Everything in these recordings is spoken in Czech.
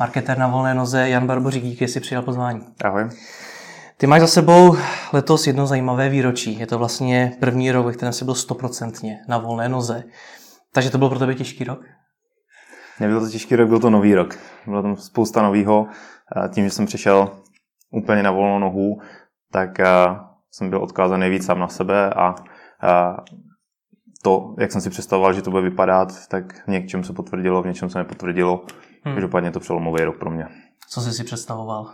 marketér na volné noze Jan Barbořík, díky, že jsi přijal pozvání. Ahoj. Ty máš za sebou letos jedno zajímavé výročí. Je to vlastně první rok, ve kterém jsi byl stoprocentně na volné noze. Takže to byl pro tebe těžký rok? Nebyl to těžký rok, byl to nový rok. Bylo tam spousta novýho. Tím, že jsem přišel úplně na volnou nohu, tak jsem byl odkázán nejvíc sám na sebe a to, jak jsem si představoval, že to bude vypadat, tak v něčem se potvrdilo, v něčem se nepotvrdilo. Hmm. Každopádně to přelomový rok pro mě. Co jsi si představoval?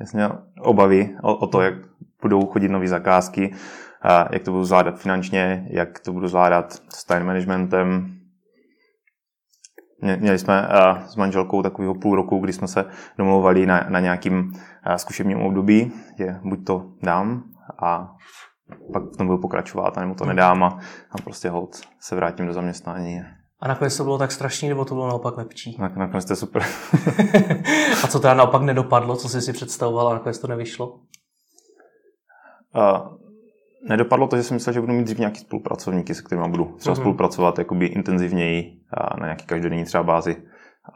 Já jsem měl obavy o, o to, jak budou chodit nové zakázky, jak to budu zvládat finančně, jak to budu zvládat s time managementem. Měli jsme s manželkou takového půl roku, kdy jsme se domluvali na, na nějakým zkušebním období, že buď to dám a pak v tom budu pokračovat, nebo to nedám a, a prostě hold se vrátím do zaměstnání. A nakonec to bylo tak strašný, nebo to bylo naopak lepší? Na, nakonec to je super. a co teda naopak nedopadlo, co jsi si představoval a nakonec to nevyšlo? Uh, nedopadlo to, že jsem myslel, že budu mít dřív nějaký spolupracovníky, se kterými budu třeba mm-hmm. spolupracovat jakoby intenzivněji a na nějaký každodenní třeba bázi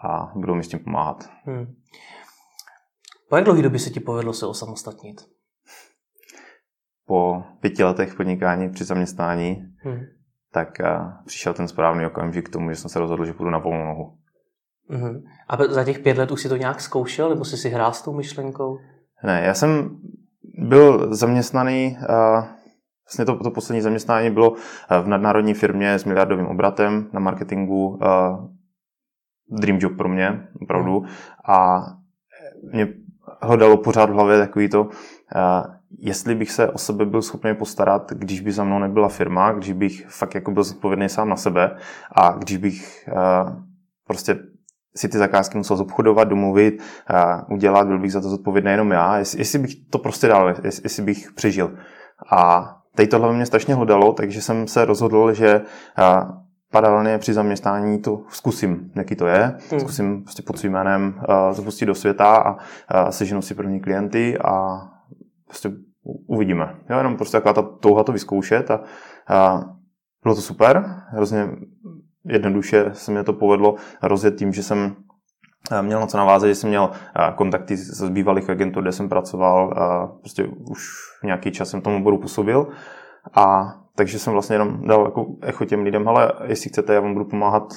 a budou mi s tím pomáhat. Hmm. Po jak dlouhé době se ti povedlo se osamostatnit? Po pěti letech podnikání při zaměstnání hmm tak eh, přišel ten správný okamžik k tomu, že jsem se rozhodl, že půjdu na volnou nohu. Uh-huh. A za těch pět let už si to nějak zkoušel, nebo jsi si hrál s tou myšlenkou? Ne, já jsem byl zaměstnaný, uh, vlastně to, to poslední zaměstnání bylo eh, v nadnárodní firmě s miliardovým obratem na marketingu, dream job pro mě, opravdu. Uh-huh. A mě hledalo pořád v hlavě takový to, jestli bych se o sebe byl schopný postarat, když by za mnou nebyla firma, když bych fakt jako byl zodpovědný sám na sebe a když bych uh, prostě si ty zakázky musel zobchodovat, domluvit, uh, udělat, byl bych za to zodpovědný jenom já, jestli, jestli bych to prostě dal, jestli, jestli bych přežil. A tady tohle mě strašně hlodalo, takže jsem se rozhodl, že uh, paralelně při zaměstnání to zkusím, jaký to je. Hmm. Zkusím prostě pod svým jménem uh, zapustit do světa a uh, seženu si první klienty a prostě uvidíme. Jo, jenom prostě taková ta touha to vyzkoušet a, a bylo to super. Hrozně jednoduše se mi to povedlo rozjet tím, že jsem měl na co navázat, že jsem měl kontakty z bývalých agentů, kde jsem pracoval, a prostě už nějaký čas jsem tomu oboru působil a takže jsem vlastně jenom dal jako echo těm lidem, ale jestli chcete, já vám budu pomáhat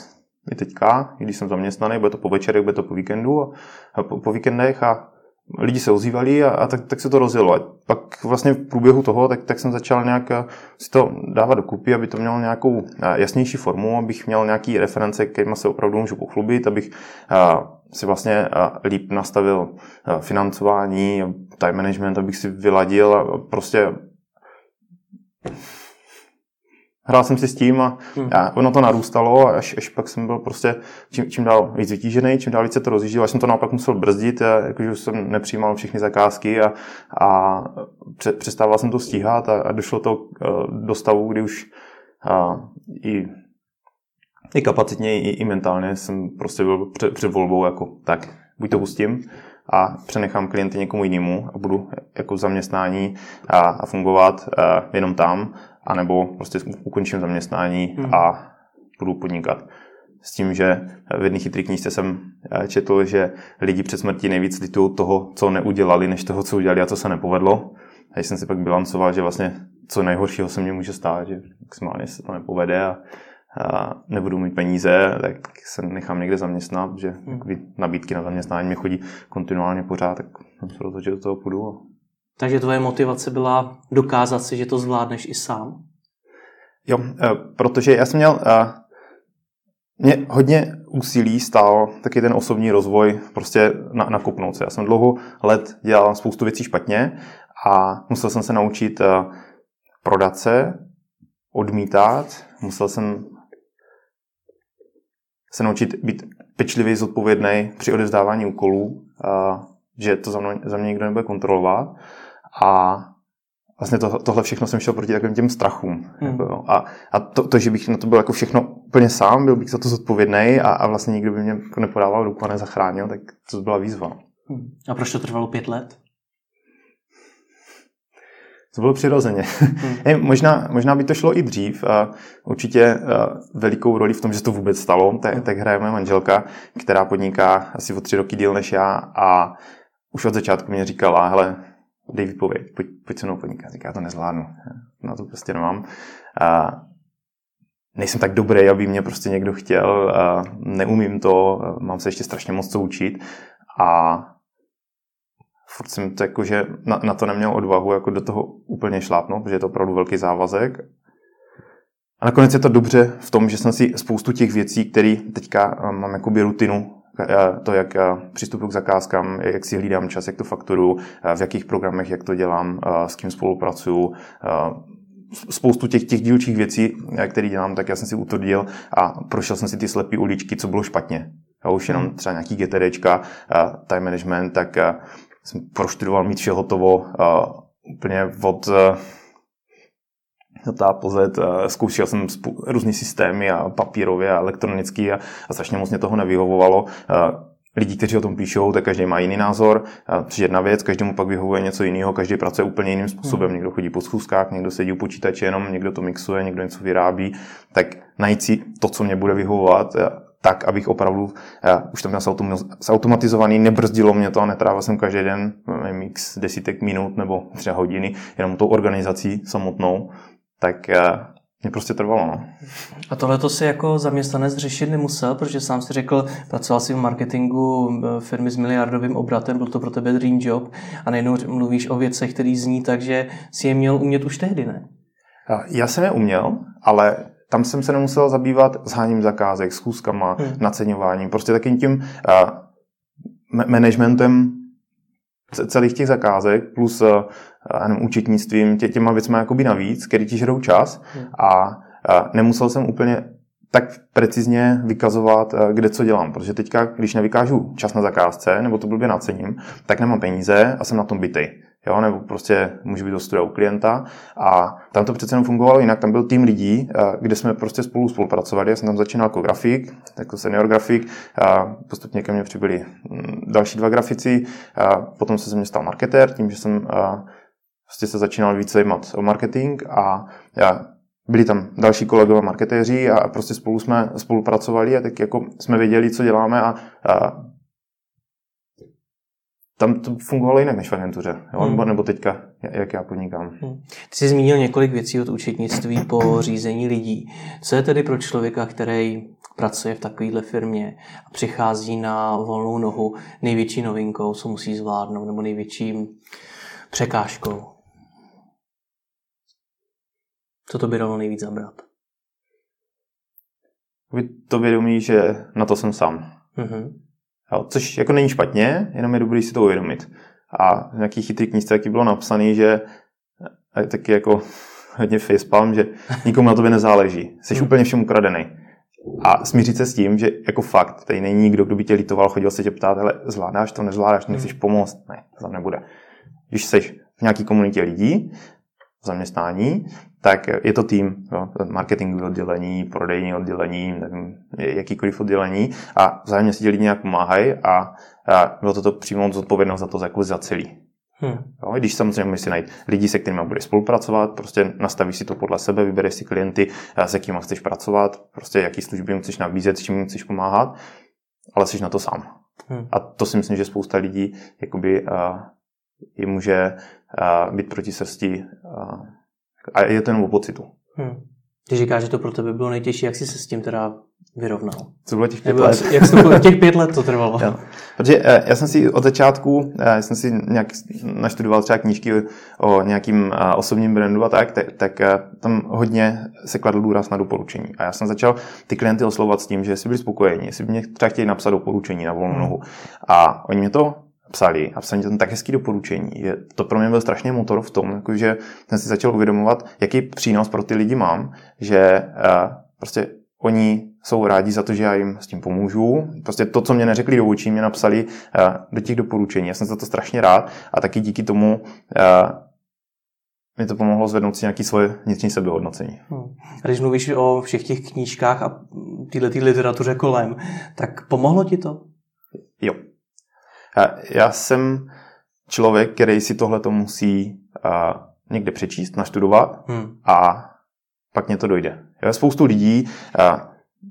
i teďka, i když jsem zaměstnaný, bude to po večerech, bude to po víkendu a po, po víkendech a lidi se ozývali a, a tak, tak se to rozjelo. A pak vlastně v průběhu toho, tak, tak jsem začal nějak eh, si to dávat do kupy, aby to mělo nějakou eh, jasnější formu, abych měl nějaký reference, kterými se opravdu můžu pochlubit, abych eh, si vlastně líp nastavil financování, time management, abych si vyladil a prostě hrál jsem si s tím a, hmm. a ono to narůstalo a až, až pak jsem byl prostě čím, čím dál víc vytížený, čím dál víc se to rozjíždělo, až jsem to naopak musel brzdit, a, jakože jsem nepřijímal všechny zakázky a, a přestával jsem to stíhat a, a došlo to e, do stavu, kdy už a, i, i kapacitně, i, i mentálně jsem prostě byl před, před volbou jako tak, buď to pustím a přenechám klienty někomu jinému a budu jako zaměstnání a, a fungovat a, jenom tam, anebo prostě ukončím zaměstnání hmm. a budu podnikat. S tím, že v jedné chytré knížce jsem eh, četl, že lidi před smrtí nejvíc litují toho, co neudělali, než toho, co udělali a co se nepovedlo. A jsem si pak bilancoval, že vlastně co nejhoršího se mně může stát, že maximálně se to nepovede a nebudu mít peníze, tak se nechám někde zaměstnat, že hmm. nabídky na zaměstnání mi chodí kontinuálně pořád, tak jsem se rozhodl, že do toho půjdu takže tvoje motivace byla dokázat si, že to zvládneš i sám? Jo, eh, protože já jsem měl eh, mě hodně úsilí stál taky ten osobní rozvoj, prostě na, nakopnout se. Já jsem dlouho let dělal spoustu věcí špatně a musel jsem se naučit eh, prodat se, odmítat, musel jsem se naučit být pečlivý, zodpovědný při odevzdávání úkolů, že to za, mnou, za mě nikdo nebude kontrolovat. A vlastně to, tohle všechno jsem šel proti takovým těm strachům. Hmm. Jako, a a to, to, že bych na to byl jako všechno úplně sám, byl bych za to zodpovědný a, a vlastně nikdo by mě jako nepodával ruku a nezachránil, tak to byla výzva. Hmm. A proč to trvalo pět let? To bylo přirozeně. Hmm. možná, možná by to šlo i dřív. A určitě velikou roli v tom, že to vůbec stalo, tak, hmm. tak hraje moje manželka, která podniká asi o tři roky díl než já a už od začátku mě říkala, hele, dej výpověď, pojď, pojď se mnou podnikat. Říká, já to nezvládnu, na to prostě nemám. A nejsem tak dobrý, aby mě prostě někdo chtěl, a neumím to, mám se ještě strašně moc co učit a furt jsem to jako, že na, na to neměl odvahu jako do toho úplně šlápnout, protože je to opravdu velký závazek. A nakonec je to dobře v tom, že jsem si spoustu těch věcí, které teďka mám jakoby rutinu, to, jak přistupuji k zakázkám, jak si hlídám čas, jak to fakturu, v jakých programech, jak to dělám, s kým spolupracuju, spoustu těch, těch dílčích věcí, které dělám, tak já jsem si utvrdil a prošel jsem si ty slepé uličky, co bylo špatně. A už jenom hmm. třeba nějaký GTDčka, time management, tak jsem proštudoval mít vše hotovo úplně od ta pozet, zkoušel jsem různé systémy a papírově a elektronicky a, a strašně moc mě toho nevyhovovalo. Lidi, kteří o tom píšou, tak každý má jiný názor, což je jedna věc, každému pak vyhovuje něco jiného, každý pracuje úplně jiným způsobem. Hmm. Někdo chodí po schůzkách, někdo sedí u počítače jenom, někdo to mixuje, někdo něco vyrábí. Tak najít si to, co mě bude vyhovovat, tak, abych opravdu, já už tam měl zautomatizovaný, nebrzdilo mě to a netrávil jsem každý den mix desítek minut nebo třeba hodiny jenom tou organizací samotnou, tak eh, mě prostě trvalo. No. A tohle to si jako zaměstnanec řešit nemusel, protože sám si řekl, pracoval si v marketingu eh, firmy s miliardovým obratem, byl to pro tebe dream job a nejenom mluvíš o věcech, které zní tak, že si je měl umět už tehdy, ne? Já jsem je uměl, ale tam jsem se nemusel zabývat zháním zakázek, schůzkama, hmm. naceňováním, prostě takým tím uh, managementem celých těch zakázek plus uh, nevím, účetnictvím, tě, těma věcmi jakoby navíc, který ti žerou čas hmm. a uh, nemusel jsem úplně tak precizně vykazovat, kde co dělám. Protože teďka, když nevykážu čas na zakázce, nebo to blbě nacením, tak nemám peníze a jsem na tom bytej jo, nebo prostě může být do u klienta. A tam to přece jenom fungovalo jinak, tam byl tým lidí, eh, kde jsme prostě spolu spolupracovali. Já jsem tam začínal jako grafik, jako senior grafik, a postupně ke mně přibyli mm, další dva grafici, a potom se ze mě stal marketér, tím, že jsem prostě se začínal více zajímat o marketing a já byli tam další kolegové marketéři a prostě spolu jsme spolupracovali a tak jako jsme věděli, co děláme a tam to fungovalo jinak než v agentuře, jo? Hmm. Nebo, teďka, jak já podnikám. Hmm. Ty jsi zmínil několik věcí od účetnictví po řízení lidí. Co je tedy pro člověka, který pracuje v takovéhle firmě a přichází na volnou nohu největší novinkou, co musí zvládnout, nebo největším překážkou? Co to by dalo nejvíc zabrat? To vědomí, že na to jsem sám. Mm-hmm. Jo, což jako není špatně, jenom je dobrý si to uvědomit. A v nějaký chytrý knížce taky bylo napsané, že taky jako hodně facepalm, že nikomu na tobě nezáleží. Jsi hmm. úplně všem ukradený. A smířit se s tím, že jako fakt, tady není nikdo, kdo by tě litoval, chodil se tě ptát, hele, zvládáš to, nezvládáš, nechceš hmm. pomoct? Ne, to tam nebude. Když jsi v nějaké komunitě lidí, v zaměstnání, tak je to tým, jo, marketing oddělení, prodejní oddělení, nevím, jakýkoliv oddělení a vzájemně si ti lidi nějak pomáhají a, a bylo to, to přímo zodpovědnost za to jako za celý. Hmm. Jo, když samozřejmě musíš najít lidi, se kterými budeš spolupracovat, prostě nastavíš si to podle sebe, vybereš si klienty, se kterými chceš pracovat, prostě jaký služby jim chceš nabízet, s čím jim chceš pomáhat, ale jsi na to sám. Hmm. A to si myslím, že spousta lidí jakoby, uh, je může být proti srsti a je to jenom o pocitu. Hmm. Ty říkáš, že to pro tebe bylo nejtěžší, jak jsi se s tím teda vyrovnal? Co bylo těch pět Nebo let? Jak to, těch pět let to trvalo? Já. Protože eh, já jsem si od začátku, eh, já jsem si nějak naštudoval třeba knížky o nějakým eh, osobním brandu a tak, tak, tak tam hodně se kladl důraz na doporučení. A já jsem začal ty klienty oslovovat s tím, že si byli spokojení, jestli by mě třeba chtěli napsat doporučení na volnou hmm. nohu. A oni mě to psali a psali tam tak hezký doporučení. Je, to pro mě byl strašně motor v tom, jakože jsem si začal uvědomovat, jaký přínos pro ty lidi mám, že uh, prostě oni jsou rádi za to, že já jim s tím pomůžu. Prostě to, co mě neřekli do očí, mě napsali uh, do těch doporučení. Já jsem za to strašně rád a taky díky tomu uh, mi to pomohlo zvednout si nějaké svoje vnitřní sebehodnocení. Hmm. Když mluvíš o všech těch knížkách a této literatuře kolem, tak pomohlo ti to? Jo. Já jsem člověk, který si tohle to musí někde přečíst, naštudovat Hmm. a pak mě to dojde. Je spoustu lidí,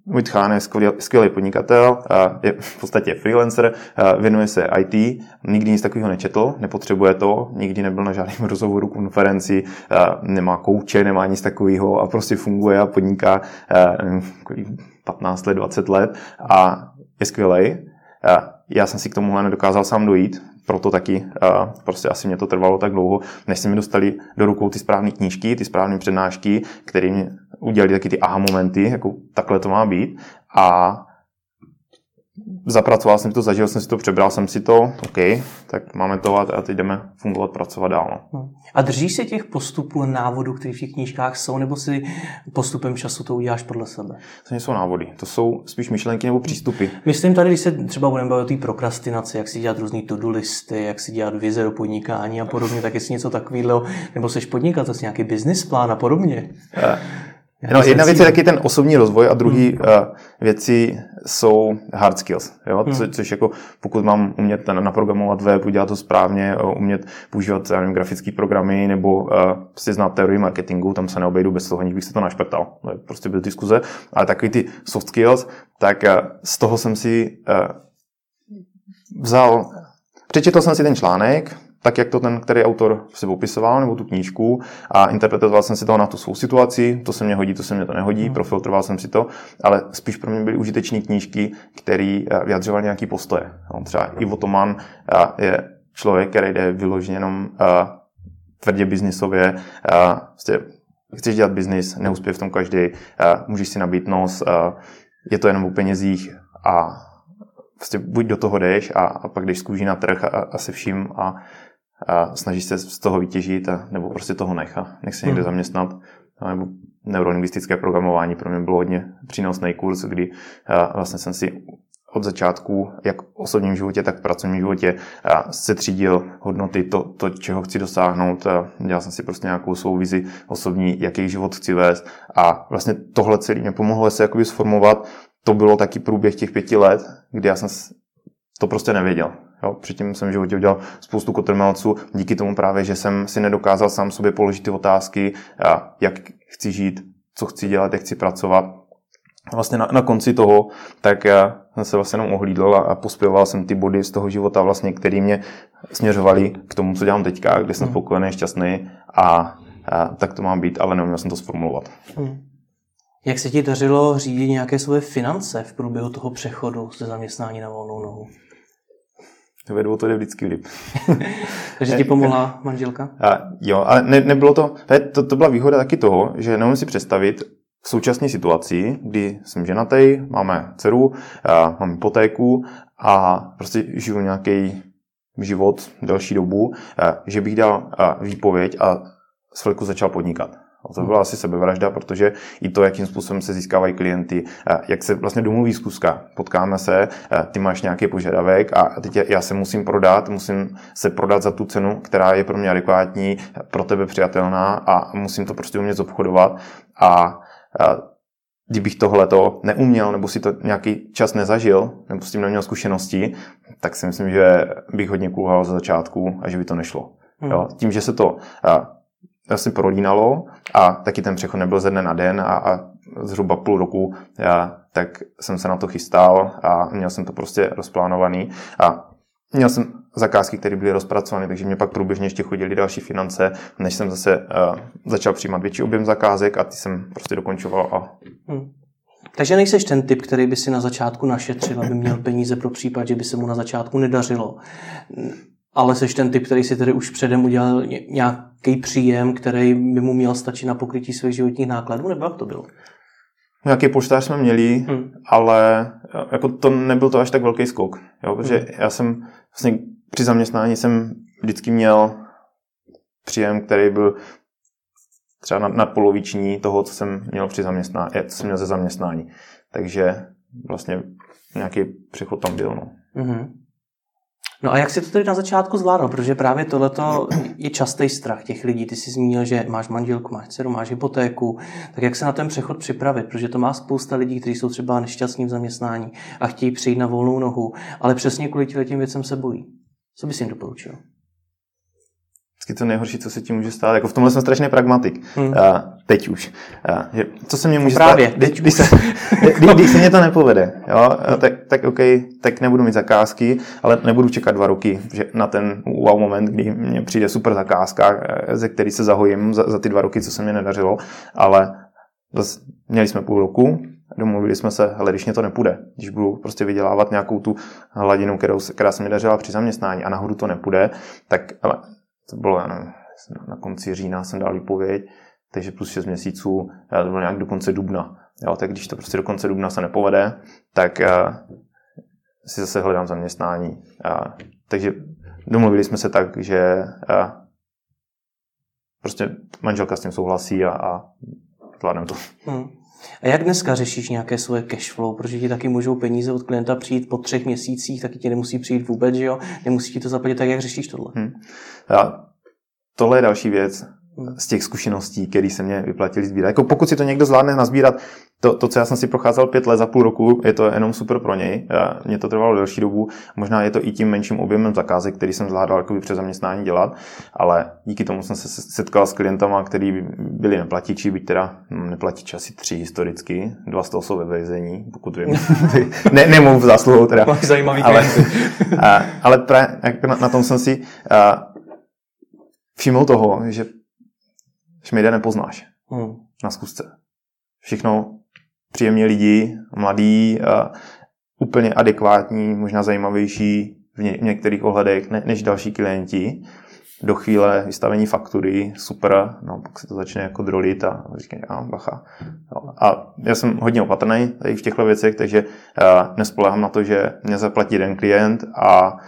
můj tchán je skvělý, skvělý podnikatel, je v podstatě freelancer, věnuje se IT, nikdy nic takového nečetl, nepotřebuje to, nikdy nebyl na žádném rozhovoru, konferenci, nemá kouče, nemá nic takového a prostě funguje a podniká uh, 15 let, 20 let a je skvělý. Já jsem si k tomuhle nedokázal sám dojít, proto taky uh, prostě asi mě to trvalo tak dlouho, než se mi dostali do rukou ty správné knížky, ty správné přednášky, které mě udělali taky ty aha momenty, jako takhle to má být. A zapracoval jsem to, zažil jsem si to, přebral jsem si to, OK, tak máme to a teď jdeme fungovat, pracovat dál. No. A držíš se těch postupů, návodů, které v těch knížkách jsou, nebo si postupem času to uděláš podle sebe? To nejsou návody, to jsou spíš myšlenky nebo přístupy. Myslím tady, když se třeba budeme bavit o té prokrastinaci, jak si dělat různý to-do listy, jak si dělat vize do podnikání a podobně, tak jestli něco takového, nebo seš podnikat, to nějaký business plán a podobně. No, jedna věc je taky ten osobní rozvoj a druhý hmm. uh, věci jsou hard skills. Jo? Hmm. Co, což jako pokud mám umět naprogramovat web, udělat to správně, umět používat nevím, grafické programy nebo uh, prostě znát teorii marketingu, tam se neobejdu bez toho, aniž bych se to našprtal. To prostě byly diskuze. Ale takový ty soft skills, tak uh, z toho jsem si uh, vzal, přečetl jsem si ten článek, tak, jak to ten, který autor si popisoval, nebo tu knížku a interpretoval jsem si to na tu svou situaci, to se mě hodí, to se mě to nehodí, hmm. profiltroval jsem si to, ale spíš pro mě byly užitečné knížky, které eh, vyjadřovaly nějaký postoje. No, třeba Ivo Toman eh, je člověk, který jde vyloženě jenom uh, tvrdě biznisově, uh, prostě chceš dělat biznis, neuspěje v tom každý, můžeš si nabít nos, je to jenom o penězích a prostě buď do toho jdeš a, a pak jdeš z kůží na trh a, a se vším a a snažíš se z toho vytěžit, a, nebo prostě toho nechá, nech se někde hmm. zaměstnat. Nebo neurolingvistické programování pro mě bylo hodně přínosný kurz, kdy a, vlastně jsem si od začátku, jak v osobním životě, tak v pracovním životě se třídil hodnoty, to, to, čeho chci dosáhnout. Dělal jsem si prostě nějakou svou vizi osobní, jaký život chci vést. A vlastně tohle celé mě pomohlo se jakoby sformovat. To bylo taky průběh těch pěti let, kdy já jsem to prostě nevěděl. Jo, předtím jsem v životě udělal spoustu kotrmelců, díky tomu právě, že jsem si nedokázal sám sobě položit ty otázky, jak chci žít, co chci dělat, jak chci pracovat. Vlastně na, na konci toho, tak já jsem se vlastně jenom ohlídl a, a pospěval jsem ty body z toho života, vlastně, které mě směřovaly k tomu, co dělám teďka, kde jsem hmm. spokojený, šťastný a, a tak to má být, ale neuměl jsem to sformulovat. Hmm. Jak se ti dařilo řídit nějaké svoje finance v průběhu toho přechodu ze zaměstnání na volnou nohu? Vedou to jde vždycky líp. Takže ti pomohla manželka? A, jo, ale ne, nebylo to, to, to byla výhoda taky toho, že nemůžu si představit v současné situaci, kdy jsem ženatý, máme dceru, a mám hypotéku a prostě žiju nějaký život delší dobu, že bych dal výpověď a s začal podnikat. A to byla asi sebevražda, protože i to, jakým způsobem se získávají klienty, jak se vlastně domluví zkuska. Potkáme se, ty máš nějaký požadavek a teď já se musím prodat, musím se prodat za tu cenu, která je pro mě adekvátní, pro tebe přijatelná a musím to prostě umět zobchodovat. A kdybych tohle to neuměl, nebo si to nějaký čas nezažil, nebo s tím neměl zkušenosti, tak si myslím, že bych hodně kulhal za začátku a že by to nešlo. Hmm. Jo? Tím, že se to vlastně prolínalo a taky ten přechod nebyl ze dne na den a, a zhruba půl roku já, tak jsem se na to chystal a měl jsem to prostě rozplánovaný a měl jsem zakázky, které byly rozpracovány, takže mě pak průběžně ještě chodili další finance, než jsem zase uh, začal přijímat větší objem zakázek a ty jsem prostě dokončoval. A... Hmm. Takže nejseš ten typ, který by si na začátku našetřil, aby měl peníze pro případ, že by se mu na začátku nedařilo. Ale jsi ten typ, který si tedy už předem udělal nějaký příjem, který by mu měl stačit na pokrytí svých životních nákladů, nebo jak to bylo? Nějaký poštář jsme měli, hmm. ale jako to nebyl to až tak velký skok. Jo, protože hmm. já jsem vlastně při zaměstnání jsem vždycky měl příjem, který byl třeba nad, nadpoloviční toho, co jsem měl při zaměstnání, co jsem měl ze zaměstnání. Takže vlastně nějaký přechod tam byl. No. Hmm. No a jak si to tedy na začátku zvládl? Protože právě tohleto je častý strach těch lidí. Ty jsi zmínil, že máš manželku, máš dceru, máš hypotéku. Tak jak se na ten přechod připravit? Protože to má spousta lidí, kteří jsou třeba nešťastní v zaměstnání a chtějí přijít na volnou nohu, ale přesně kvůli těm věcem se bojí. Co bys jim doporučil? Vždycky to nejhorší, co se ti může stát. Jako v tomhle jsem strašně pragmatik. Hmm. Uh, teď už. Uh, že, co se mě může Právě, stát? teď když, se, když, když se mě to nepovede, jo, tak, tak OK, tak nebudu mít zakázky, ale nebudu čekat dva roky že na ten wow moment, kdy mě přijde super zakázka, ze který se zahojím za, za ty dva roky, co se mě nedařilo, ale zase měli jsme půl roku, domluvili jsme se, ale když mě to nepůjde, když budu prostě vydělávat nějakou tu hladinu, kterou, která se mi dařila při zaměstnání a nahoru to nepůjde, tak ale to bylo, já nevím, na konci října jsem dal výpověď, takže plus 6 měsíců, to bylo nějak do konce dubna. Jo, tak když to prostě do konce dubna se nepovede, tak uh, si zase hledám zaměstnání. Takže domluvili jsme se tak, že uh, prostě manželka s tím souhlasí a, a zvládneme to. Hmm. A jak dneska řešíš nějaké svoje cash flow? Protože ti taky můžou peníze od klienta přijít po třech měsících, taky ti nemusí přijít vůbec, že jo? Nemusí ti to zaplatit, tak jak řešíš tohle? Hmm. Tohle je další věc z těch zkušeností, které se mě vyplatili sbírat. Jako pokud si to někdo zvládne nazbírat, to, to, co já jsem si procházel pět let za půl roku, je to jenom super pro něj. Mně to trvalo delší dobu. Možná je to i tím menším objemem zakázek, který jsem zvládal přes zaměstnání dělat, ale díky tomu jsem se setkal s klientama, kteří byli neplatiči, byť teda neplatiči asi tři historicky, dva z toho jsou ve vězení, pokud vím. ne, v zásluhou teda. zajímavý ale, a, ale pra, na, na, tom jsem si a, všiml toho, že šmejde nepoznáš hmm. na zkusce. Všechno příjemně lidi, mladí, a úplně adekvátní, možná zajímavější v, ně, v některých ohledech ne, než další klienti. Do chvíle vystavení faktury, super, no pak se to začne jako drolit a říkají, a bacha. No, a já jsem hodně opatrný tady v těchto věcech, takže uh, nespolehám na to, že mě zaplatí jeden klient a uh,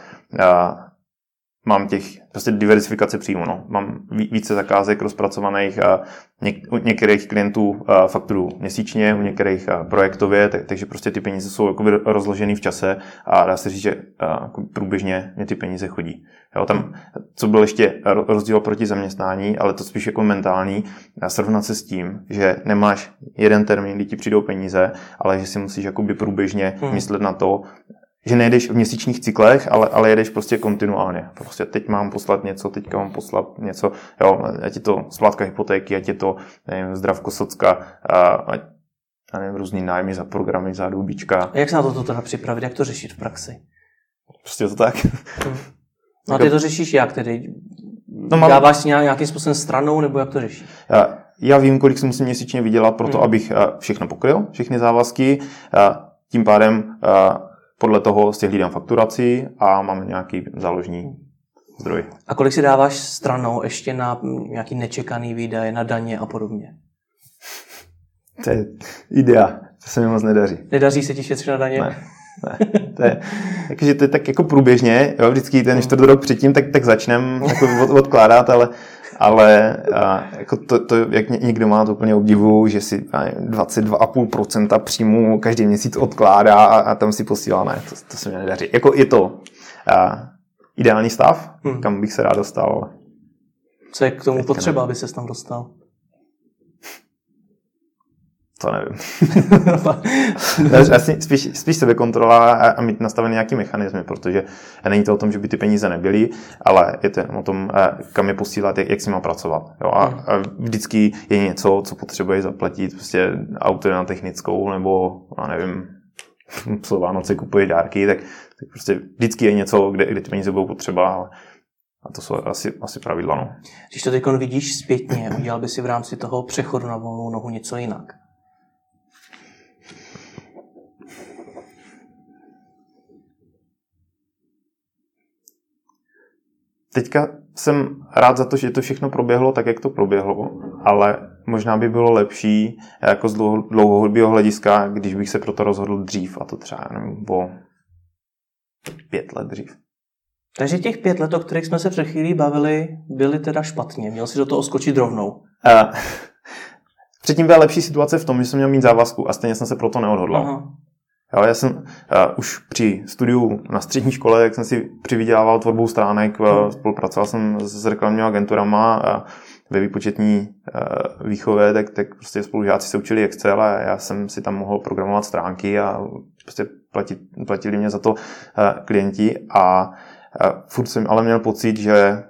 mám těch prostě diversifikace příjmu. No. Mám více zakázek rozpracovaných a něk, u některých klientů fakturu měsíčně, u některých projektově, tak, takže prostě ty peníze jsou jako rozložený v čase a dá se říct, že jako průběžně mě ty peníze chodí. Jo, tam, co byl ještě rozdíl proti zaměstnání, ale to spíš jako mentální, srovnat se s tím, že nemáš jeden termín, kdy ti přijdou peníze, ale že si musíš jakoby průběžně hmm. myslet na to, že nejedeš v měsíčních cyklech, ale, ale jedeš prostě kontinuálně. Prostě teď mám poslat něco, teďka mám poslat něco, jo, ať je to splátka hypotéky, ať je to, nevím, zdravko socka, a, a nevím, různý nájmy za programy, za důbička. A jak se na to teda připravit, jak to řešit v praxi? Prostě to tak. Hmm. No a ty to řešíš jak tedy? No, mám... Dáváš si nějakým způsobem stranou, nebo jak to řešíš? Já, já vím, kolik si musím měsíčně vydělat pro to, hmm. abych všechno pokryl, všechny závazky. Tím pádem podle toho si hlídám fakturaci a mám nějaký záložní zdroj. A kolik si dáváš stranou ještě na nějaký nečekaný výdaje, na daně a podobně? To je idea. To se mi moc nedaří. Nedaří se ti šetřit na daně? Ne. ne. To je, takže to je tak jako průběžně, jo, vždycky ten čtvrt rok předtím, tak, tak začnem jako od, odkládat, ale ale a, jako to, to, jak někdo má, to úplně obdivu, že si 22,5% příjmu každý měsíc odkládá a, a tam si posílá, ne, to, to se mi nedaří. Jako je to a, ideální stav, hmm. kam bych se rád dostal. Co je k tomu potřeba, aby se tam dostal? To nevím. Asi spíš, spíš sebekontrola a, a mít nastavený nějaký mechanizmy, protože není to o tom, že by ty peníze nebyly, ale je to o tom, kam je posílat, jak, jak si má pracovat. Jo? A, hmm. a vždycky je něco, co potřebuje zaplatit, prostě auto na technickou, nebo já nevím, co Vánoce kupuje dárky, tak, tak prostě vždycky je něco, kde, kde ty peníze budou potřeba, ale a to jsou asi, asi pravidla. No. Když to teď vidíš zpětně, udělal by si v rámci toho přechodu na volnou nohu něco jinak? Teďka jsem rád za to, že to všechno proběhlo tak, jak to proběhlo, ale možná by bylo lepší jako z dlouhodobého hlediska, když bych se pro to rozhodl dřív, a to třeba nevím, po pět let dřív. Takže těch pět let, o kterých jsme se před chvílí bavili, byly teda špatně. Měl si do toho skočit rovnou. Uh, předtím byla lepší situace v tom, že jsem měl mít závazku a stejně jsem se proto neodhodlal. Aha. Jo, já jsem uh, už při studiu na střední škole, jak jsem si přivydělával tvorbou stránek, uh, spolupracoval jsem s reklamními agenturama a ve výpočetní uh, výchově, tak, tak prostě spolužáci se učili Excel a já jsem si tam mohl programovat stránky a prostě platit, platili mě za to uh, klienti a uh, furt jsem ale měl pocit, že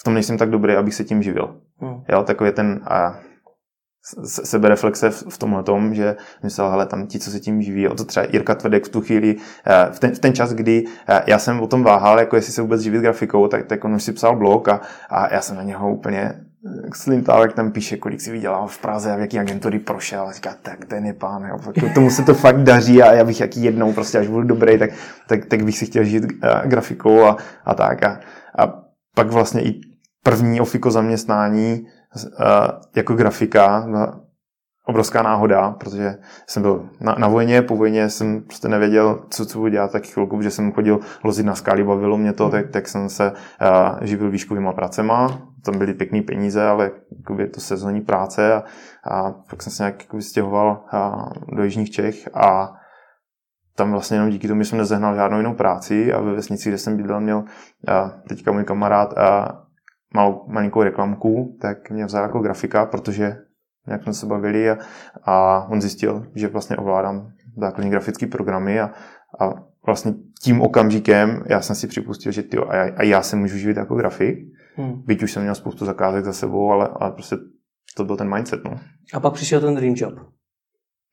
v tom nejsem tak dobrý, abych se tím živil. Hmm. Jo, takový ten a, sebereflexe v tomhle tom, že myslel, hele, tam ti, co se tím živí, o to třeba Jirka Tvrdek v tu chvíli, eh, v ten, v ten čas, kdy eh, já jsem o tom váhal, jako jestli se vůbec živit grafikou, tak, tak on už si psal blog a, a já jsem na něho úplně eh, slintal, jak tam píše, kolik si vydělal v Praze a v jaký agentury prošel. A říká, tak ten je pán, jo, tomu se to fakt daří a já bych jaký jednou prostě, až budu dobrý, tak, tak, tak bych si chtěl žít grafikou a, a tak. A, a pak vlastně i první ofiko zaměstnání jako grafika, obrovská náhoda, protože jsem byl na, na vojně, po vojně jsem prostě nevěděl, co, co budu dělat taky chvilku, protože jsem chodil lozit na skály, bavilo mě to, hmm. tak, tak jsem se uh, živil výškovýma pracema, tam byly pěkné peníze, ale jakoby, to sezónní práce a, a pak jsem se nějak jakoby, stěhoval uh, do Jižních Čech a tam vlastně jenom díky tomu jsem nezehnal žádnou jinou práci a ve vesnici, kde jsem bydlel, měl uh, teďka můj kamarád uh, malou, malinkou reklamku, tak mě vzal jako grafika, protože jak jsme se bavili a, a on zjistil, že vlastně ovládám základní grafické programy a, a vlastně tím okamžikem já jsem si připustil, že ty, a, já, a já se můžu živit jako grafik, hmm. byť už jsem měl spoustu zakázek za sebou, ale, ale prostě to byl ten mindset. No. A pak přišel ten dream job?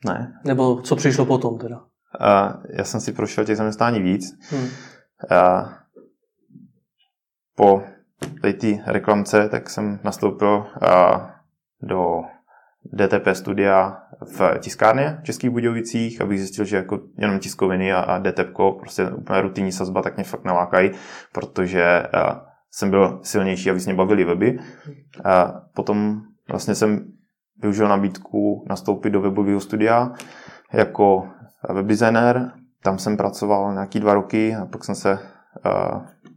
Ne. Nebo co přišlo potom teda? A já jsem si prošel těch zaměstnání víc. Hmm. A po tady té reklamce, tak jsem nastoupil do DTP studia v tiskárně v Českých Budějovicích, abych zjistil, že jako jenom tiskoviny a, DTP, prostě úplně rutinní sazba, tak mě fakt nalákají, protože jsem byl silnější a víc mě bavili weby. A potom vlastně jsem využil nabídku nastoupit do webového studia jako webdesigner. Tam jsem pracoval nějaký dva roky a pak jsem se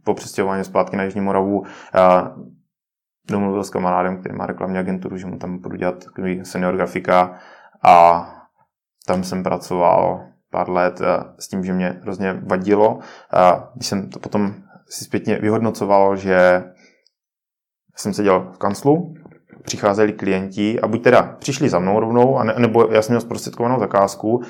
po přestěhování zpátky na Jižní Moravu domluvil s kamarádem, který má reklamní agenturu, že mu tam budu dělat takový senior grafika a tam jsem pracoval pár let s tím, že mě hrozně vadilo. Když jsem to potom si zpětně vyhodnocoval, že jsem seděl v kanclu, přicházeli klienti a buď teda přišli za mnou rovnou, nebo já jsem měl zprostředkovanou zakázku,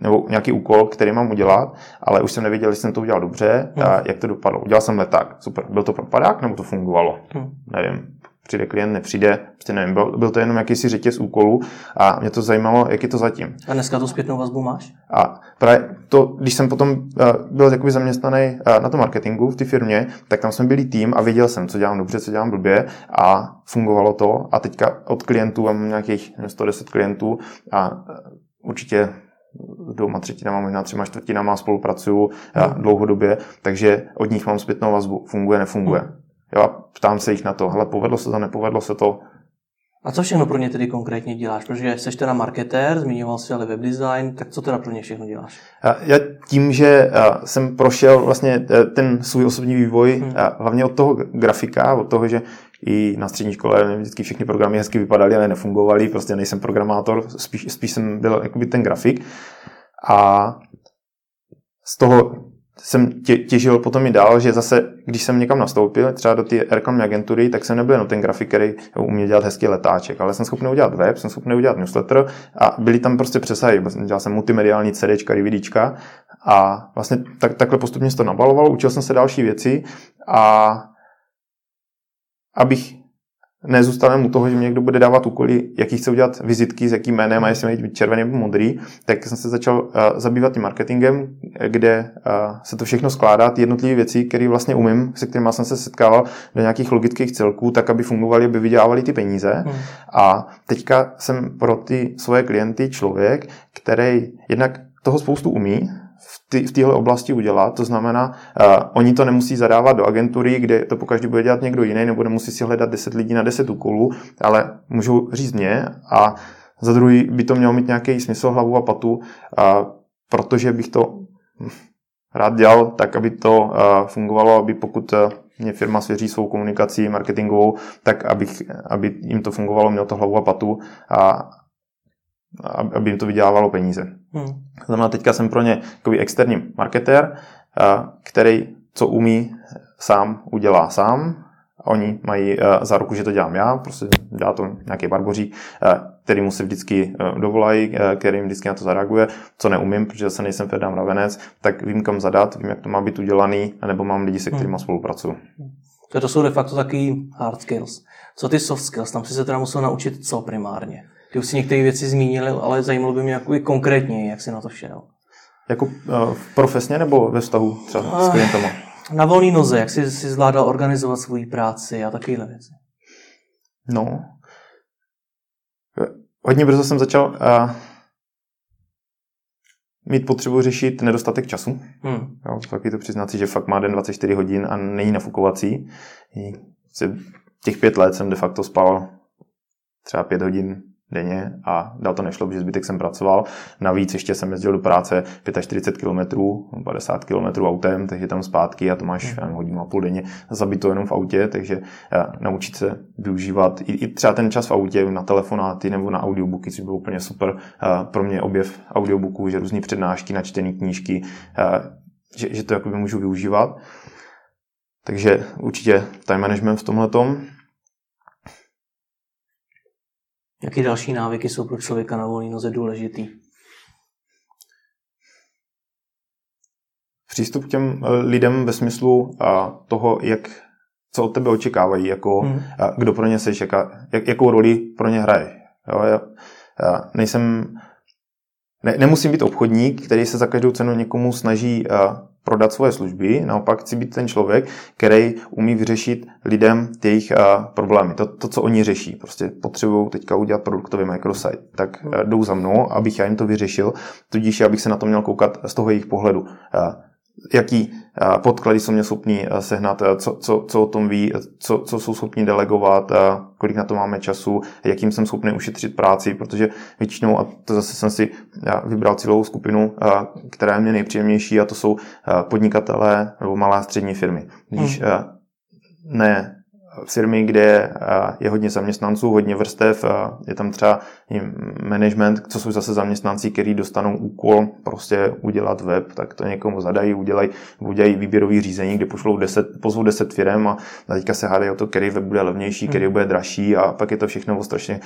nebo nějaký úkol, který mám udělat, ale už jsem nevěděl, jestli jsem to udělal dobře, hmm. a jak to dopadlo. Udělal jsem leták, super. Byl to propadák, nebo to fungovalo? Hmm. Nevím. Přijde klient, nepřijde, prostě nevím. Byl, byl to jenom jakýsi řetěz úkolů a mě to zajímalo, jak je to zatím. A dneska tu zpětnou vazbu máš? A právě to, když jsem potom uh, byl jakoby zaměstnaný uh, na tom marketingu v té firmě, tak tam jsme byli tým a věděl jsem, co dělám dobře, co dělám blbě a fungovalo to. A teďka od klientů mám nějakých 110 klientů a uh, určitě dvěma třetinama, možná třema čtvrtinama spolupracuju hmm. dlouhodobě, takže od nich mám zpětnou vazbu. Funguje, nefunguje. Hmm. Jo, ptám se jich na to, hele, povedlo se to, nepovedlo se to. A co všechno pro ně tedy konkrétně děláš? Protože jsi teda marketér, zmiňoval jsi ale webdesign, tak co teda pro ně všechno děláš? Já tím, že jsem prošel vlastně e, ten svůj osobní vývoj, hmm. hlavně od toho grafika, od toho, že i na střední škole vždycky všechny programy hezky vypadaly, ale nefungovaly, prostě nejsem programátor, spíš, spíš jsem byl jakoby ten grafik. A z toho jsem tě, těžil potom i dál, že zase, když jsem někam nastoupil, třeba do té reklamní agentury, tak jsem nebyl jenom ten grafik, který umí dělat hezký letáček, ale jsem schopný udělat web, jsem schopný udělat newsletter a byly tam prostě přesahy. Dělal jsem multimediální CDčka, DVDčka a vlastně tak, takhle postupně se to nabalovalo, učil jsem se další věci a abych nezůstal u toho, že mě někdo bude dávat úkoly, jaký chce udělat vizitky, s jakým jménem a jestli mají být červený nebo modrý, tak jsem se začal uh, zabývat tím marketingem, kde uh, se to všechno skládá, ty jednotlivé věci, které vlastně umím, se kterými jsem se setkával do nějakých logických celků, tak aby fungovaly, aby vydělávali ty peníze. Hmm. A teďka jsem pro ty svoje klienty člověk, který jednak toho spoustu umí, v téhle oblasti udělat. To znamená, uh, oni to nemusí zadávat do agentury, kde to pokaždé bude dělat někdo jiný, nebo nemusí si hledat 10 lidí na 10 úkolů, ale můžou říct mě a za druhý by to mělo mít nějaký smysl, hlavu a patu, uh, protože bych to rád dělal tak, aby to uh, fungovalo, aby pokud uh, mě firma svěří svou komunikací marketingovou, tak abych, aby jim to fungovalo, mělo to hlavu a patu a aby jim to vydělávalo peníze. Hmm. Znamená, teďka jsem pro ně takový externí marketér, který co umí sám, udělá sám. Oni mají za ruku, že to dělám já, prostě dělá to nějaký barbořík, který mu se vždycky dovolají, který vždycky na to zareaguje. Co neumím, protože se nejsem Ferdám Ravenec, tak vím, kam zadat, vím, jak to má být udělaný, nebo mám lidi, se kterými hmm. spolupracuju. To jsou de facto taky hard skills. Co ty soft skills? Tam si se teda musel naučit co primárně? Ty už si některé věci zmínil, ale zajímalo by mě jako konkrétně, jak si na to šel. Jako uh, profesně nebo ve vztahu třeba s klientama? Na volný noze, jak jsi, jsi zvládal organizovat svoji práci a takovéhle věci. No, hodně brzo jsem začal uh, mít potřebu řešit nedostatek času. Hmm. Jo, taky to přiznat si, že fakt má den 24 hodin a není nafukovací. Těch pět let jsem de facto spal třeba pět hodin denně a dál to nešlo, protože zbytek jsem pracoval. Navíc ještě jsem jezdil do práce 45 km, 50 km autem, takže tam zpátky a to máš hmm. hodinu a půl denně zabito jenom v autě, takže uh, naučit se využívat i, i třeba ten čas v autě na telefonáty nebo na audiobooky, což bylo úplně super. Uh, pro mě objev audiobooků, že různé přednášky, načtené knížky, uh, že, že to jakoby můžu využívat. Takže určitě time management v tomhle tom. Jaké další návyky jsou pro člověka na volné noze důležitý? Přístup k těm eh, lidem ve smyslu toho, jak, co od tebe očekávají, jako, hmm. kdo pro ně seš, jaká, jak, jakou roli pro ně hraje. Jo, já, já nejsem, ne, nemusím být obchodník, který se za každou cenu někomu snaží prodat svoje služby, naopak chci být ten člověk, který umí vyřešit lidem jejich uh, problémy, to, to, co oni řeší. Prostě potřebují teďka udělat produktový microsite, tak uh, jdou za mnou, abych já jim to vyřešil, tudíž já bych se na to měl koukat z toho jejich pohledu. Uh, jaký podklady jsou mě schopni sehnat, co, co, co o tom ví, co, co jsou schopni delegovat, kolik na to máme času, jakým jsem schopný ušetřit práci, protože většinou, a to zase jsem si vybral celou skupinu, která je mě nejpříjemnější, a to jsou podnikatelé nebo malé a střední firmy. Když hmm. ne firmy, kde je hodně zaměstnanců, hodně vrstev, je tam třeba management, co jsou zase zaměstnanci, kteří dostanou úkol prostě udělat web, tak to někomu zadají, udělají, udělají výběrový řízení, kde pošlou 10, pozvou 10 firm a teďka se hádají o to, který web bude levnější, který hmm. bude dražší a pak je to všechno o strašně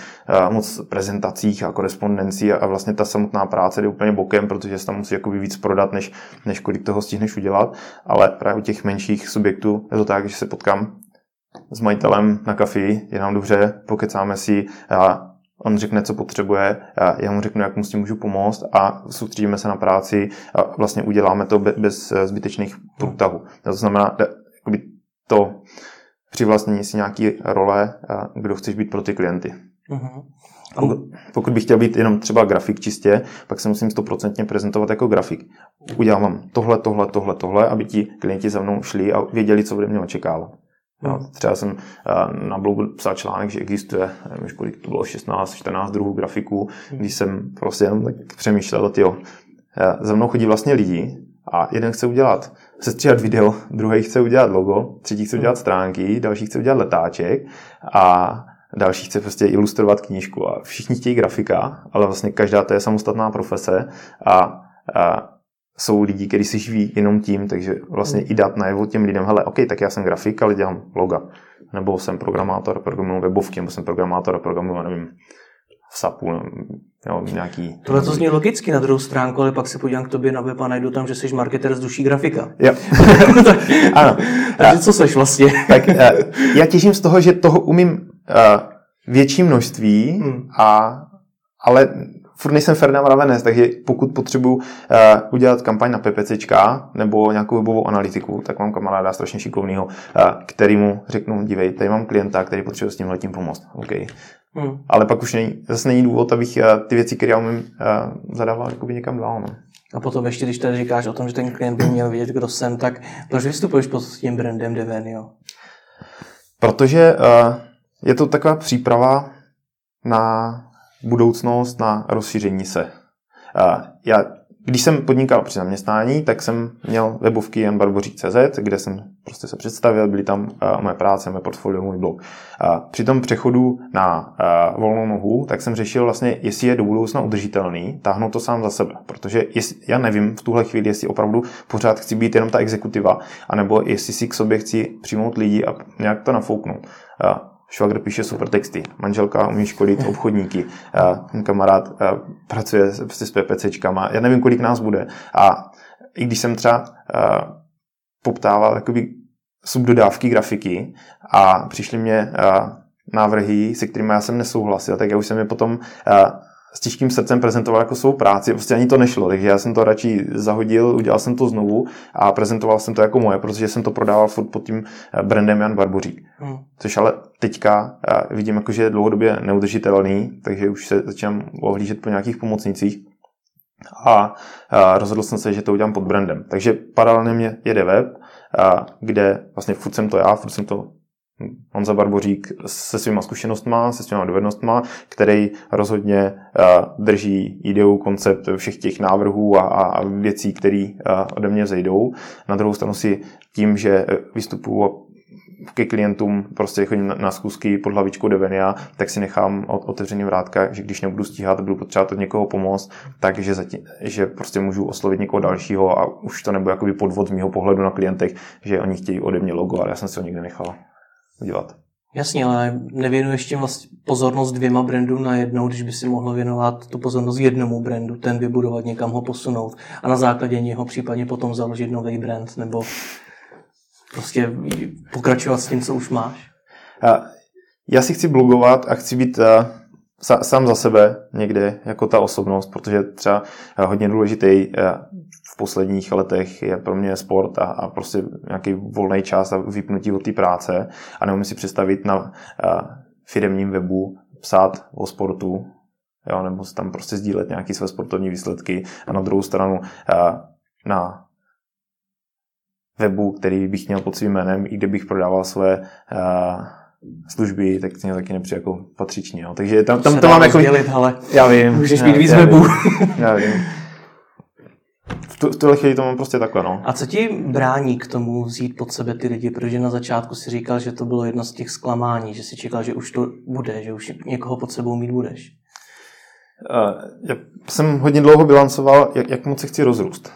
moc prezentacích a korespondencí a vlastně ta samotná práce jde úplně bokem, protože se tam musí jako víc prodat, než, než kolik toho stihneš udělat, ale právě u těch menších subjektů je to tak, že se potkám s majitelem na kafi, je nám dobře, pokecáme si, a on řekne, co potřebuje, a já mu řeknu, jak mu s tím můžu pomoct a soustředíme se na práci a vlastně uděláme to bez zbytečných průtahů. To znamená, jakoby to přivlastnění si nějaký role, kdo chceš být pro ty klienty. Uh-huh. Pokud bych chtěl být jenom třeba grafik čistě, pak se musím stoprocentně prezentovat jako grafik. Udělám tohle, tohle, tohle, tohle, aby ti klienti za mnou šli a věděli, co bude mě očekávat. Jo, třeba jsem eh, na blogu psal článek, že existuje, nevím, kolik to bylo, 16, 14 druhů grafiků, když jsem prostě jenom tak přemýšlel, jo, eh, za mnou chodí vlastně lidi a jeden chce udělat, sestříhat video, druhý chce udělat logo, třetí chce udělat stránky, další chce udělat letáček a další chce prostě ilustrovat knížku. A všichni chtějí grafika, ale vlastně každá to je samostatná profese a, a jsou lidi, kteří si živí jenom tím, takže vlastně i dát najevo těm lidem, hele, OK, tak já jsem grafik, ale dělám loga. Nebo jsem programátor, programuju webovky, nebo jsem programátor a programuju, nevím, v SAPu, jo, nějaký... Tohle to zní logicky na druhou stránku, ale pak se podívám k tobě na web a najdu tam, že jsi marketer z duší grafika. Jo. ano. Takže co seš vlastně? tak eh, já těším z toho, že toho umím uh, větší množství, hmm. a, ale furt nejsem Ferdinand Ravenes, takže pokud potřebuji uh, udělat kampaň na PPCčka nebo nějakou webovou analytiku, tak mám kamaráda strašně šikovného, uh, který mu řeknu, dívej, tady mám klienta, který potřebuje s tím letím pomoct. Okay. Hmm. Ale pak už není, zase není důvod, abych uh, ty věci, které já umím, uh, zadával jakoby někam dál. No. A potom ještě, když tady říkáš o tom, že ten klient by měl vědět, kdo jsem, tak proč vystupuješ pod tím brandem Devenio? Protože uh, je to taková příprava na budoucnost na rozšíření se. Já, když jsem podnikal při zaměstnání, tak jsem měl webovky Barbořík.cz, kde jsem prostě se představil, byly tam moje práce, moje portfolio, můj blog. Při tom přechodu na volnou nohu, tak jsem řešil vlastně, jestli je do budoucna udržitelný, táhnout to sám za sebe. Protože jestli, já nevím v tuhle chvíli, jestli opravdu pořád chci být jenom ta exekutiva, anebo jestli si k sobě chci přijmout lidi a nějak to nafouknout. Švagr píše super texty, manželka umí školit obchodníky, ten kamarád pracuje prostě s PPCčkama, já nevím, kolik nás bude. A i když jsem třeba poptával jakoby subdodávky grafiky a přišly mě návrhy, se kterými já jsem nesouhlasil, tak já už jsem je potom s těžkým srdcem prezentoval jako svou práci, prostě ani to nešlo, takže já jsem to radši zahodil, udělal jsem to znovu a prezentoval jsem to jako moje, protože jsem to prodával furt pod tím eh, brandem Jan Barbořík. Hmm. Což ale teďka eh, vidím, jako, že je dlouhodobě neudržitelný, takže už se začínám ohlížet po nějakých pomocnicích a eh, rozhodl jsem se, že to udělám pod brandem. Takže paralelně mě jede web, kde vlastně furt jsem to já, furt jsem to Honza Barbořík se svýma zkušenostma, se svýma dovednostma, který rozhodně uh, drží ideu, koncept všech těch návrhů a, a věcí, které uh, ode mě zejdou. Na druhou stranu si tím, že vystupuju ke klientům prostě chodím na, zkusky pod hlavičkou Devenia, tak si nechám otevřený vrátka, že když nebudu stíhat, budu potřebovat od někoho pomoct, takže zatím, že prostě můžu oslovit někoho dalšího a už to nebude jakoby podvod z mého pohledu na klientech, že oni chtějí ode mě logo, ale já jsem si ho nikdy nechal dělat. Jasně, ale nevěnuješ tím vlastně pozornost dvěma brandům najednou, když by si mohl věnovat tu pozornost jednomu brandu, ten vybudovat, někam ho posunout a na základě něho případně potom založit nový brand nebo prostě pokračovat s tím, co už máš? Já si chci blogovat a chci být sám za sebe někde jako ta osobnost, protože třeba hodně důležitý v posledních letech je pro mě sport a, a prostě nějaký volný čas a vypnutí od té práce. A neumím si představit na firmním webu psát o sportu, jo, nebo tam prostě sdílet nějaké své sportovní výsledky. A na druhou stranu na webu, který bych měl pod svým jménem, i kde bych prodával své služby, tak to mě taky nepřijde jako patřičně. Jo. Takže tam, tam to mám jako... Rozdělit, ale já vím. Můžeš mít víc webů. Já vím. V, tu, v tuhle chvíli to mám prostě takhle, no. A co ti brání k tomu vzít pod sebe ty lidi? Protože na začátku si říkal, že to bylo jedno z těch zklamání, že si čekal, že už to bude, že už někoho pod sebou mít budeš. Já jsem hodně dlouho bilancoval, jak, jak moc se chci rozrůst.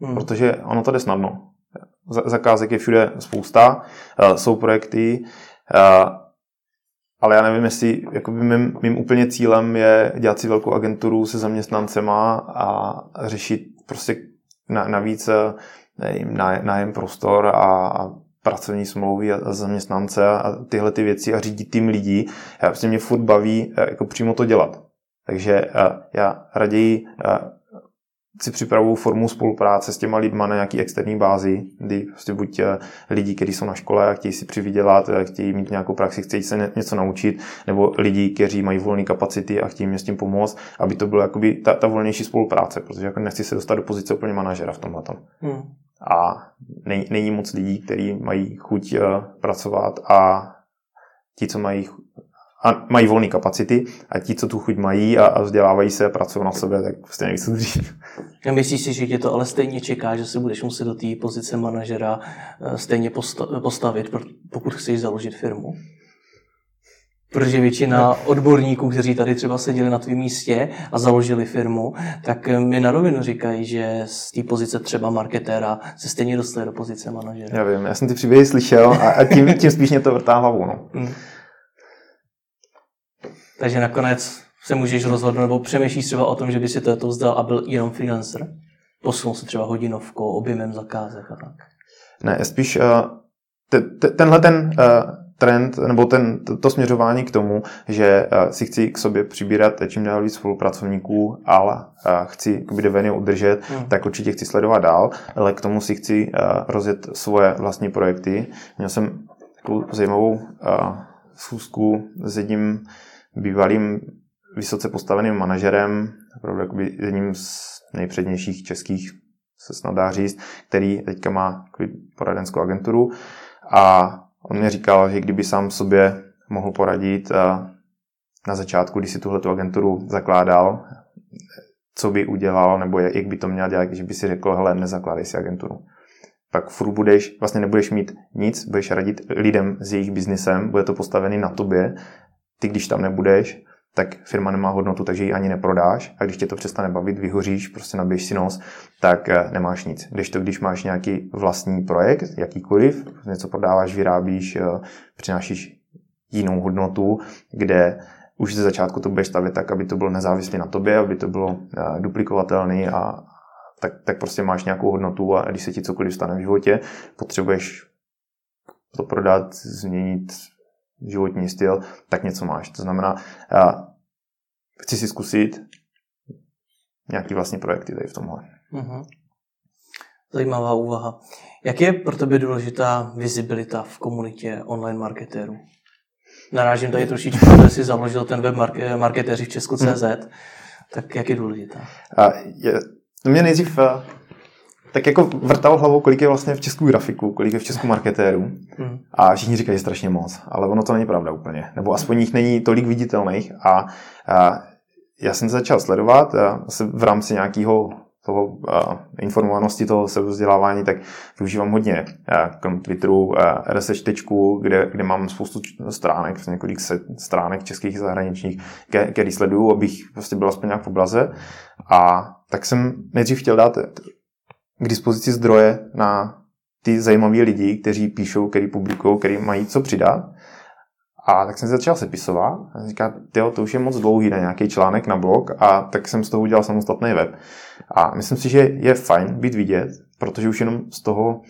Hmm. Protože ono to jde snadno. Zakázek je všude spousta, jsou projekty, ale já nevím, jestli jakoby mým, mým úplně cílem je dělat si velkou agenturu se zaměstnancema a řešit prostě na, navíc eh, nevím, nájem prostor a, a pracovní smlouvy a, a zaměstnance a tyhle ty věci a řídit tým lidí. Já prostě mě furt baví eh, jako přímo to dělat. Takže já raději si připravují formu spolupráce s těma lidma na nějaký externí bázi, kdy prostě buď eh, lidi, kteří jsou na škole a chtějí si přivydělat, eh, chtějí mít nějakou praxi, chtějí se něco naučit, nebo lidi, kteří mají volné kapacity a chtějí mě s tím pomoct, aby to bylo jakoby ta, ta volnější spolupráce, protože jako nechci se dostat do pozice úplně manažera v tomhle. Hmm. A není, není moc lidí, kteří mají chuť uh, pracovat a ti, co mají a mají volné kapacity a ti, co tu chuť mají a, a vzdělávají se a pracují na sebe, tak prostě co dřív. A myslíš si, že tě to ale stejně čeká, že se budeš muset do té pozice manažera eh, stejně postavit, pokud chceš založit firmu? Protože většina odborníků, kteří tady třeba seděli na tvém místě a založili firmu, tak mi na rovinu říkají, že z té pozice třeba marketéra se stejně dostali do pozice manažera. Já vím, já jsem ty příběhy slyšel a, a tím, tím spíš mě to vrtá hlavou. No. Takže nakonec se můžeš rozhodnout, nebo přemýšlíš třeba o tom, že by si to, vzdal a byl jenom freelancer. Posunul se třeba hodinovkou, objemem zakázek a tak. Ne, spíš uh, te, te, tenhle ten uh, trend, nebo ten, to, to směřování k tomu, že uh, si chci k sobě přibírat čím dál víc spolupracovníků, ale uh, chci Deveny udržet, hmm. tak určitě chci sledovat dál, ale k tomu si chci uh, rozjet svoje vlastní projekty. Měl jsem takovou zajímavou uh, schůzku s jedním bývalým vysoce postaveným manažerem, opravdu jedním z nejpřednějších českých, se snad dá říct, který teďka má poradenskou agenturu a on mě říkal, že kdyby sám sobě mohl poradit na začátku, když si tuhle agenturu zakládal, co by udělal, nebo jak by to měl dělat, že by si řekl, hele, nezakládej si agenturu. Pak furt budeš, vlastně nebudeš mít nic, budeš radit lidem s jejich biznisem, bude to postavený na tobě ty když tam nebudeš, tak firma nemá hodnotu, takže ji ani neprodáš a když tě to přestane bavit, vyhoříš, prostě nabiješ si nos, tak eh, nemáš nic. Když to, když máš nějaký vlastní projekt, jakýkoliv, něco prodáváš, vyrábíš, eh, přinášíš jinou hodnotu, kde už ze začátku to budeš stavit tak, aby to bylo nezávislé na tobě, aby to bylo eh, duplikovatelné a tak, tak prostě máš nějakou hodnotu a když se ti cokoliv stane v životě, potřebuješ to prodat, změnit životní styl, tak něco máš. To znamená, chci si zkusit nějaký vlastní projekty tady v tomhle. Uh-huh. Zajímavá úvaha. Jak je pro tebe důležitá vizibilita v komunitě online marketérů? Narážím tady trošičku, že jsi založil ten web marketéři v Česku.cz, hmm. tak jak je důležitá? A je, to mě nejdřív tak jako vrtalo hlavou, kolik je vlastně v českou grafiku, kolik je v českou marketérů. Hmm. A všichni říkají strašně moc, ale ono to není pravda úplně. Nebo aspoň jich není tolik viditelných. A, a já jsem se začal sledovat a v rámci nějakého toho uh, informovanosti, toho sebevzdělávání, tak využívám hodně uh, Twitteru, uh, RSS kde, kde mám spoustu stránek, prostě několik set stránek českých zahraničních, ke, který sleduju, abych prostě byl aspoň nějak v obraze. A tak jsem nejdřív chtěl dát k dispozici zdroje na ty zajímavé lidi, kteří píšou, který publikují, který mají co přidat. A tak jsem se začal sepisovat a říká, tyjo, to už je moc dlouhý na nějaký článek na blog a tak jsem z toho udělal samostatný web. A myslím si, že je fajn být vidět, protože už jenom z toho uh,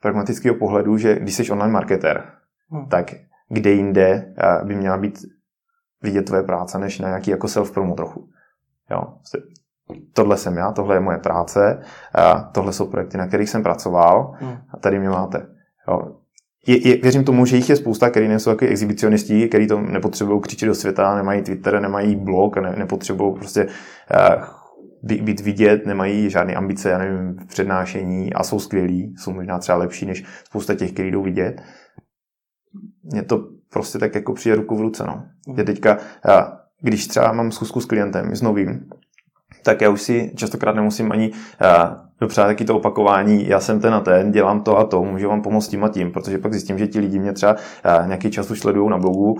pragmatického pohledu, že když jsi online marketer, hmm. tak kde jinde uh, by měla být vidět tvoje práce, než na nějaký jako self-promo trochu. Jo, prostě tohle jsem já, tohle je moje práce, uh, tohle jsou projekty, na kterých jsem pracoval hmm. a tady mě máte. Jo je, je, věřím tomu, že jich je spousta, který nejsou jako exhibicionisti, který to nepotřebují křičet do světa, nemají Twitter, nemají blog, ne, nepotřebují prostě uh, být vidět, nemají žádné ambice, já nevím, v přednášení a jsou skvělí, jsou možná třeba lepší než spousta těch, kteří jdou vidět. Mně to prostě tak jako přijde ruku v ruce. No. Mm. Je teďka, uh, když třeba mám zkusku s klientem, s novým, tak já už si častokrát nemusím ani uh, dopřát taky to opakování, já jsem ten a ten, dělám to a to, můžu vám pomoct tím a tím, protože pak zjistím, že ti lidi mě třeba uh, nějaký čas už sledují na blogu, uh,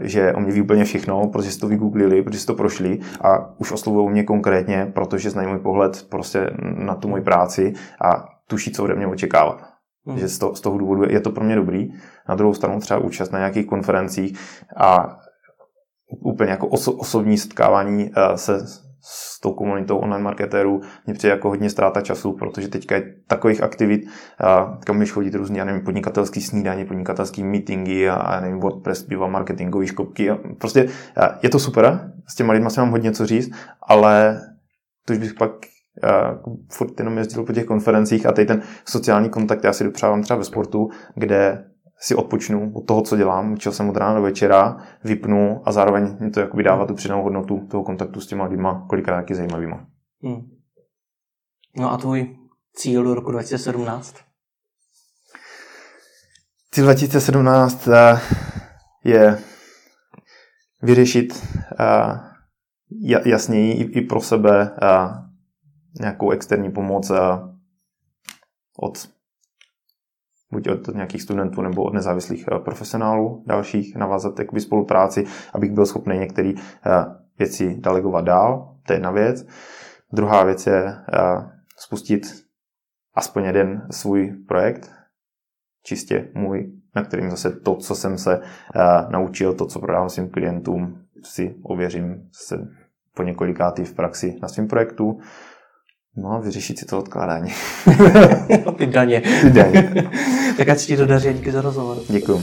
že o mě ví úplně všechno, protože si to vygooglili, protože si to prošli a už oslovují mě konkrétně, protože znají můj pohled prostě na tu moji práci a tuší, co ode mě očekávat. Hmm. Že z, to, z toho důvodu je to pro mě dobrý. Na druhou stranu třeba účast na nějakých konferencích a úplně jako oso, osobní setkávání se s tou komunitou online marketérů mě přijde jako hodně ztráta času, protože teďka je takových aktivit, kam můžeš chodit různý, já nevím, podnikatelský snídaně, podnikatelský meetingy a, a nevím, WordPress, bývá marketingový škopky. A prostě a je to super, s těma lidma si mám hodně co říct, ale to už bych pak uh, furt jenom jezdil po těch konferencích a teď ten sociální kontakt já si dopřávám třeba ve sportu, kde si odpočnu od toho, co dělám, čeho jsem od rána do večera, vypnu a zároveň mi to jakoby dává tu přidanou hodnotu toho kontaktu s těma lidma, kolikrát taky zajímavýma. Hmm. No a tvůj cíl do roku 2017? Cíl 2017 eh, je vyřešit eh, jasněji i pro sebe eh, nějakou externí pomoc od buď od nějakých studentů nebo od nezávislých eh, profesionálů dalších, navázat jakoby spolupráci, abych byl schopný některé eh, věci delegovat dál. To je jedna věc. Druhá věc je eh, spustit aspoň jeden svůj projekt, čistě můj, na kterým zase to, co jsem se naučil, to, co prodávám svým klientům, si ověřím se po několikátý v praxi na svém projektu. No a vyřešit si to odkládání. Ty daně. Ty daně. tak ať ti to daří, díky za rozhovor. Děkuji.